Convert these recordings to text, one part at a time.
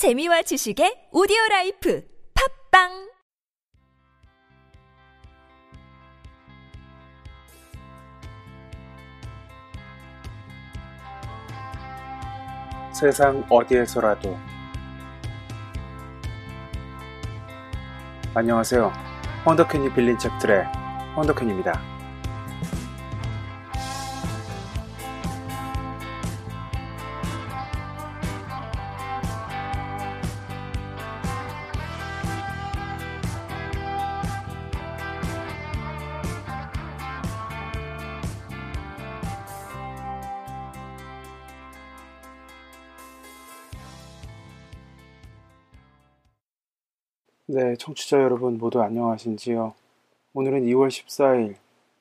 재미와 지식의 오디오 life 팟빵 세상 어디에서라도 안녕하세요. 황덕현이 빌린 책들의 황덕현입니다. 네, 청취자 여러분 모두 안녕하신지요? 오늘은 2월 14일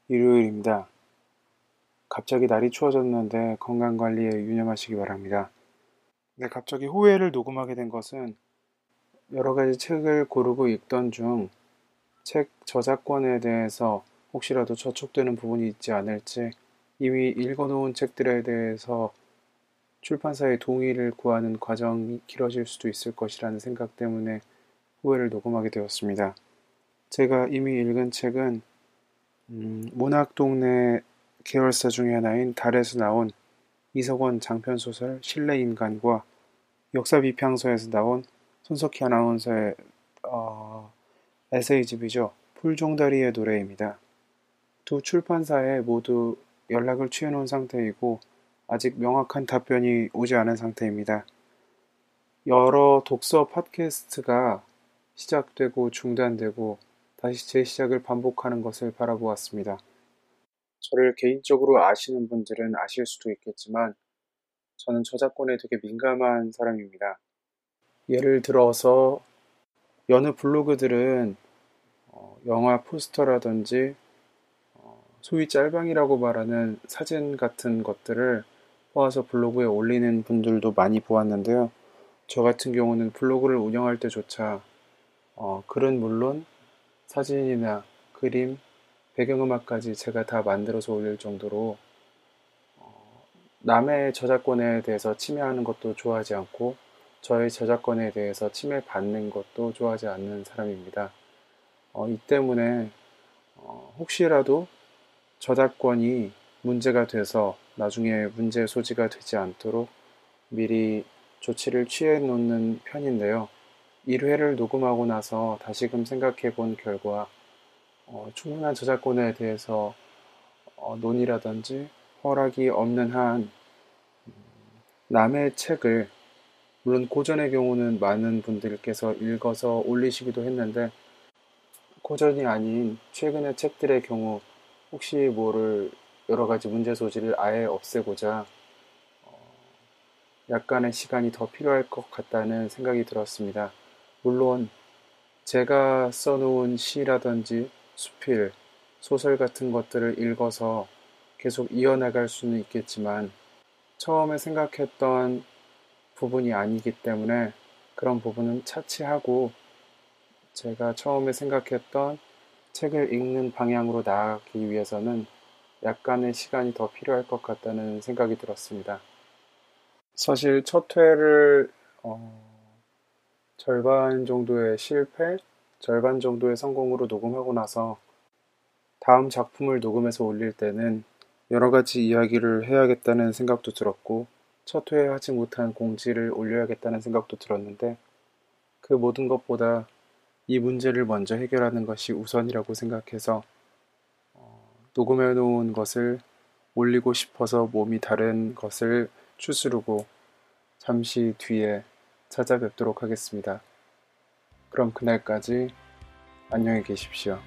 일요일입니다. 갑자기 날이 추워졌는데 건강 관리에 유념하시기 바랍니다. 네, 갑자기 후회를 녹음하게 된 것은 여러 가지 책을 고르고 읽던 중 책 저작권에 대해서 혹시라도 저촉되는 부분이 있지 않을지 이미 읽어놓은 책들에 대해서 출판사의 동의를 구하는 과정이 길어질 수도 있을 것이라는 생각 때문에 후회를 녹음하게 되었습니다. 제가 이미 읽은 책은 음, 문학동네 계열사 중의 하나인 달에서 나온 이석원 장편소설 실내인간과 역사비평서에서 나온 손석희 아나운서의 어, 에세이집이죠. 풀종다리의 노래입니다. 두 출판사에 모두 연락을 취해놓은 상태이고 아직 명확한 답변이 오지 않은 상태입니다. 여러 독서 팟캐스트가 시작되고 중단되고 다시 재시작을 반복하는 것을 바라보았습니다. 저를 개인적으로 아시는 분들은 아실 수도 있겠지만 저는 저작권에 되게 민감한 사람입니다. 예를 들어서 여느 블로그들은 어, 영화 포스터라든지 어, 소위 짤방이라고 말하는 사진 같은 것들을 모아서 블로그에 올리는 분들도 많이 보았는데요. 저 같은 경우는 블로그를 운영할 때조차 어, 글은 물론 사진이나 그림, 배경음악까지 제가 다 만들어서 올릴 정도로 어, 남의 저작권에 대해서 침해하는 것도 좋아하지 않고 저의 저작권에 대해서 침해받는 것도 좋아하지 않는 사람입니다. 어, 이 때문에 어, 혹시라도 저작권이 문제가 돼서 나중에 문제 소지가 되지 않도록 미리 조치를 취해 놓는 편인데요. 1회를 녹음하고 나서 다시금 생각해 본 결과 어, 충분한 저작권에 대해서 어, 논의라든지 허락이 없는 한 음, 남의 책을 물론 고전의 경우는 많은 분들께서 읽어서 올리시기도 했는데 고전이 아닌 최근의 책들의 경우 혹시 모를 여러 가지 문제 소지를 아예 없애고자 어, 약간의 시간이 더 필요할 것 같다는 생각이 들었습니다. 물론 제가 써놓은 시라든지 수필, 소설 같은 것들을 읽어서 계속 이어나갈 수는 있겠지만 처음에 생각했던 부분이 아니기 때문에 그런 부분은 차치하고 제가 처음에 생각했던 책을 읽는 방향으로 나아가기 위해서는 약간의 시간이 더 필요할 것 같다는 생각이 들었습니다. 사실 첫 회를 어, 절반 정도의 실패, 절반 정도의 성공으로 녹음하고 나서 다음 작품을 녹음해서 올릴 때는 여러 가지 이야기를 해야겠다는 생각도 들었고 첫 회에 하지 못한 공지를 올려야겠다는 생각도 들었는데 그 모든 것보다 이 문제를 먼저 해결하는 것이 우선이라고 생각해서 어, 녹음해 놓은 것을 올리고 싶어서 몸이 다른 것을 추스르고 잠시 뒤에 찾아뵙도록 하겠습니다. 그럼 그날까지 안녕히 계십시오.